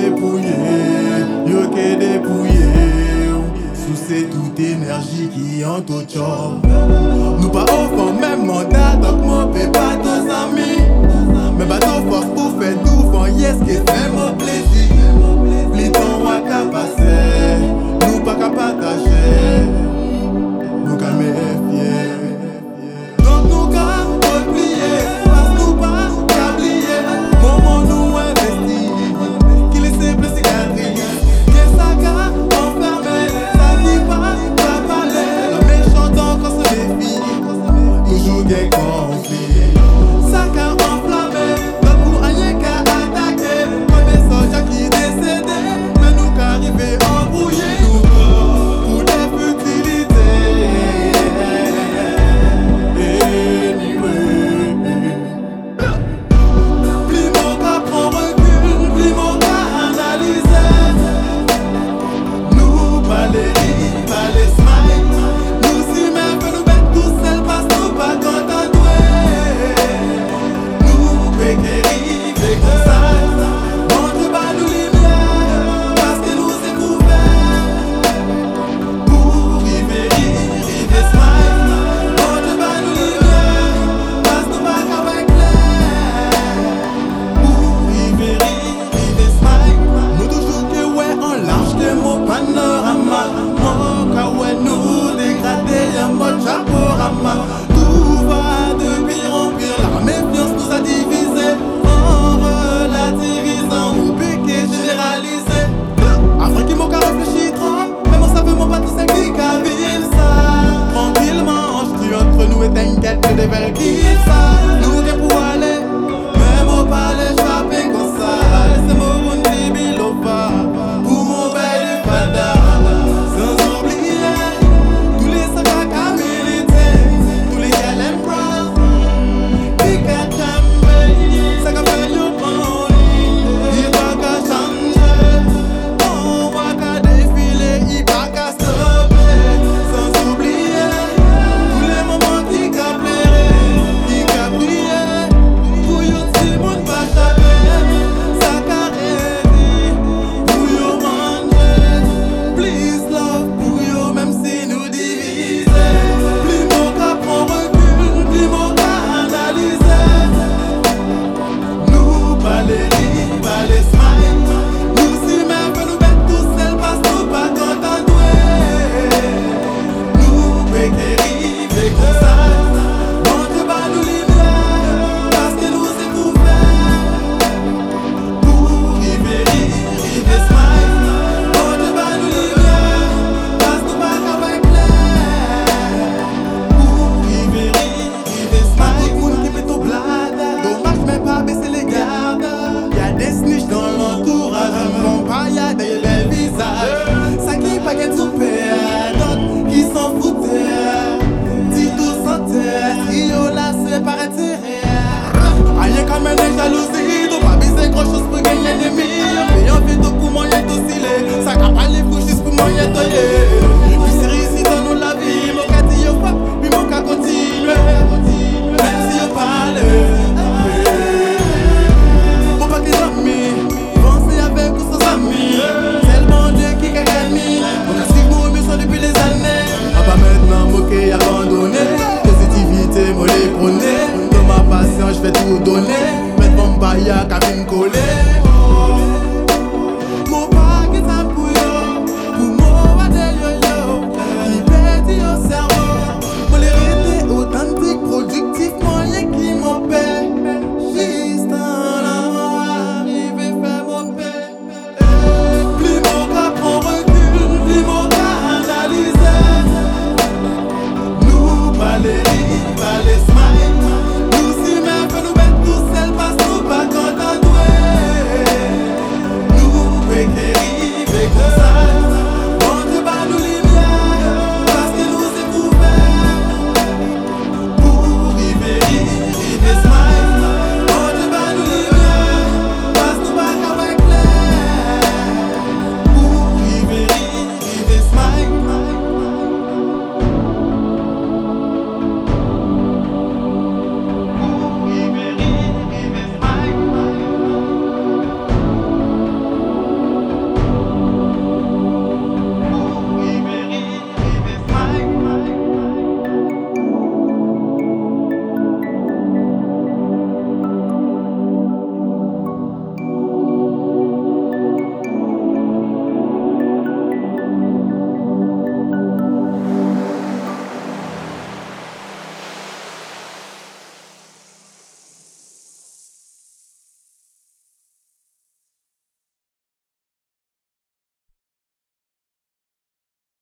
dépouillé, yo que dépouillé. Sous c'est toute énergie qui en tout Nous pas offrant même mandat, donc mon pas dos amis. Mais bateau force pour faire tout, yes, que fait mon plaisir. get gone. l'ennemi. Pe yon ve do pou manye to sile Sa ka pale fouchis pou manye to ye